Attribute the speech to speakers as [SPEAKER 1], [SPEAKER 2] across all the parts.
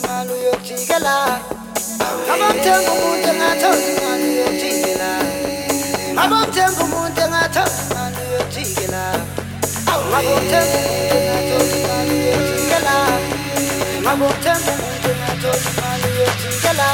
[SPEAKER 1] engathola imali uyojikela ngabamthemba umuntu engathola imali uyojikela ngabamthemba umuntu engathola imali uyojikela ngabomthemba umuntu engathola imali uyojikela ngabomthemba umuntu engathola imali uyojikela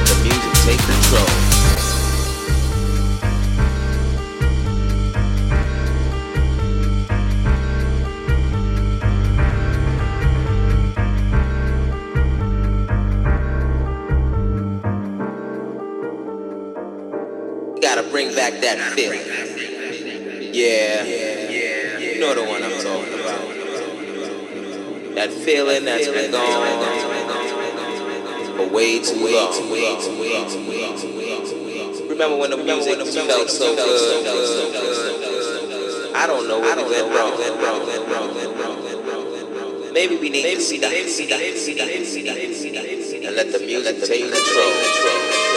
[SPEAKER 2] let the music take control. bring back that feeling. Yeah. You know the one I'm talking about. That feeling that's been gone for way too long. Remember when the music felt so good? I don't know what went wrong. Maybe we need to see that and let the music take control.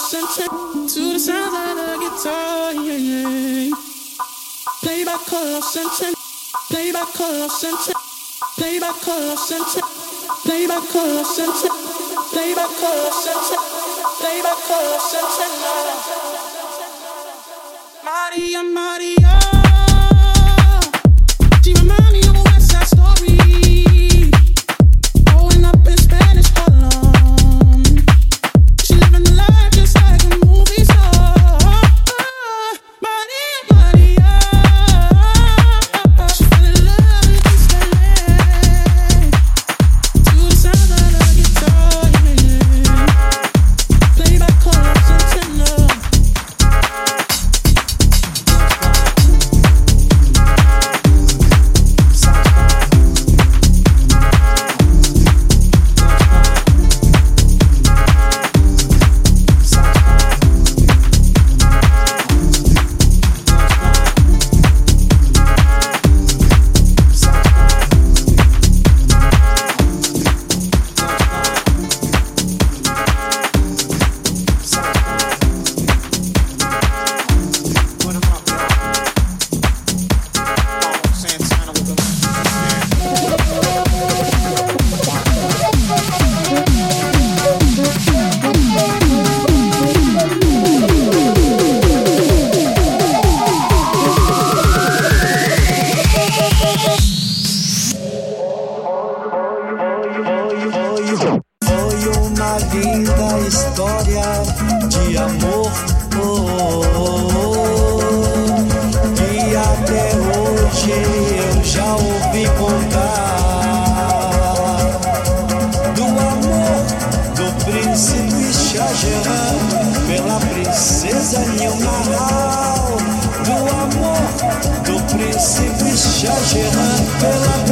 [SPEAKER 3] To the sounds of the guitar. Yeah, yeah. Play by corruption. Play by corruption. Play by corruption. Play by. Play by. Play by. Maria, Maria.
[SPEAKER 4] 小雪纷飞了。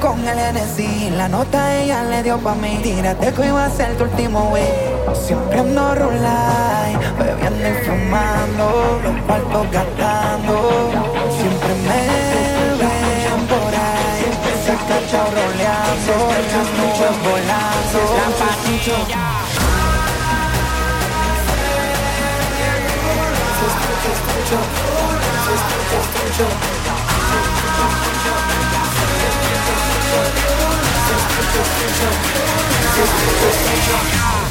[SPEAKER 5] Con el NC, la nota ella le dio pa' mí. Tírate que iba a ser tu último wey. Siempre ando rulay, bebiendo y fumando, los cuartos gastando. Siempre me ven por ahí, se cachao roleando, las nubes volando. La. Sister, sister, sister, sister, sister, sister, sister, sister, sister, sister,